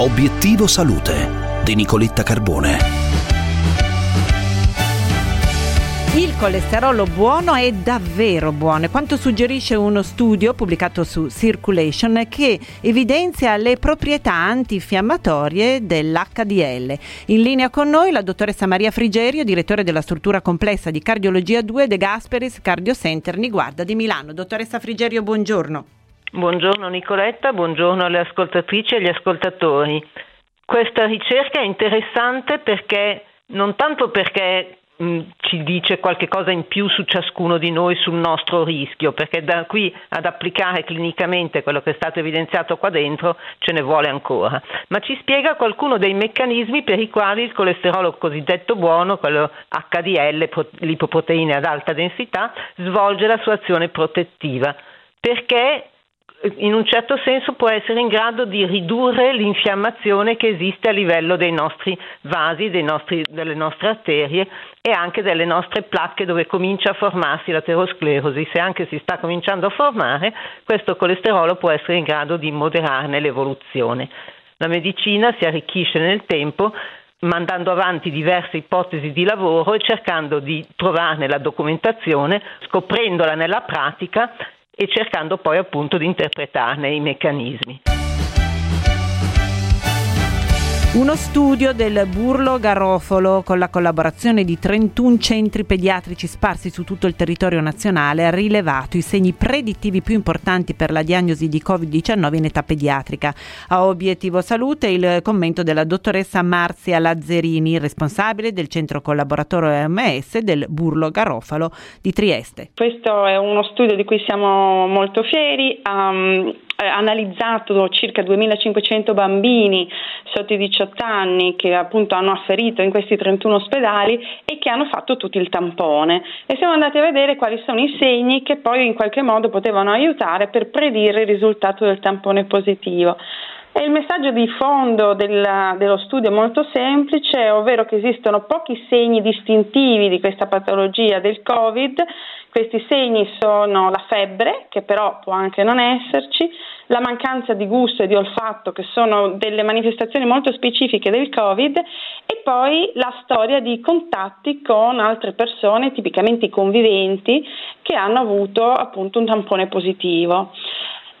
Obiettivo Salute di Nicoletta Carbone. Il colesterolo buono è davvero buono, quanto suggerisce uno studio pubblicato su Circulation che evidenzia le proprietà antinfiammatorie dell'HDL. In linea con noi la dottoressa Maria Frigerio, direttore della struttura complessa di cardiologia 2 De Gasperis Cardio Center Niguarda di Milano. Dottoressa Frigerio, buongiorno. Buongiorno Nicoletta, buongiorno alle ascoltatrici e agli ascoltatori. Questa ricerca è interessante perché non tanto perché Mm, ci dice qualche cosa in più su ciascuno di noi, sul nostro rischio, perché da qui ad applicare clinicamente quello che è stato evidenziato qua dentro ce ne vuole ancora, ma ci spiega qualcuno dei meccanismi per i quali il colesterolo cosiddetto buono, quello HDL, lipoproteine ad alta densità, svolge la sua azione protettiva. Perché in un certo senso può essere in grado di ridurre l'infiammazione che esiste a livello dei nostri vasi, nostri, delle nostre arterie e anche delle nostre placche dove comincia a formarsi l'aterosclerosi. Se anche si sta cominciando a formare, questo colesterolo può essere in grado di moderarne l'evoluzione. La medicina si arricchisce nel tempo mandando avanti diverse ipotesi di lavoro e cercando di trovarne la documentazione, scoprendola nella pratica e cercando poi appunto di interpretarne i meccanismi. Uno studio del Burlo Garofolo con la collaborazione di 31 centri pediatrici sparsi su tutto il territorio nazionale ha rilevato i segni predittivi più importanti per la diagnosi di Covid-19 in età pediatrica. A obiettivo salute il commento della dottoressa Marzia Lazzerini, responsabile del centro collaboratore OMS del Burlo Garofalo di Trieste. Questo è uno studio di cui siamo molto fieri. Um, analizzato circa 2500 bambini sotto i 18 anni che appunto hanno afferito in questi 31 ospedali e che hanno fatto tutto il tampone e siamo andati a vedere quali sono i segni che poi in qualche modo potevano aiutare per predire il risultato del tampone positivo. E il messaggio di fondo del, dello studio è molto semplice, ovvero che esistono pochi segni distintivi di questa patologia del Covid. Questi segni sono la febbre, che però può anche non esserci, la mancanza di gusto e di olfatto, che sono delle manifestazioni molto specifiche del Covid, e poi la storia di contatti con altre persone, tipicamente i conviventi, che hanno avuto appunto un tampone positivo.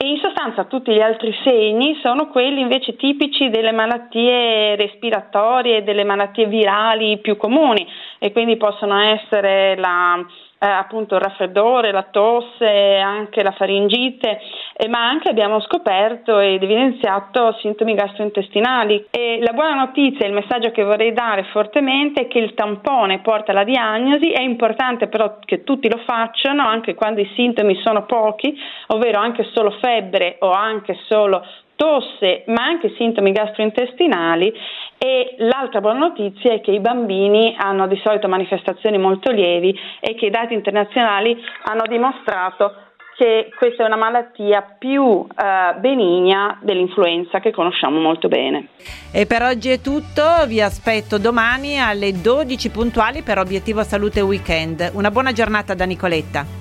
E in sostanza tutti gli altri segni sono quelli invece tipici delle malattie respiratorie, delle malattie virali più comuni e quindi possono essere la, eh, appunto il raffreddore, la tosse, anche la faringite, eh, ma anche abbiamo scoperto ed evidenziato sintomi gastrointestinali. E la buona notizia, il messaggio che vorrei dare fortemente è che il tampone porta alla diagnosi, è importante però che tutti lo facciano anche quando i sintomi sono pochi, ovvero anche solo febbre o anche solo tosse, ma anche sintomi gastrointestinali e l'altra buona notizia è che i bambini hanno di solito manifestazioni molto lievi e che i dati internazionali hanno dimostrato che questa è una malattia più eh, benigna dell'influenza che conosciamo molto bene. E per oggi è tutto, vi aspetto domani alle 12 puntuali per Obiettivo Salute Weekend. Una buona giornata da Nicoletta.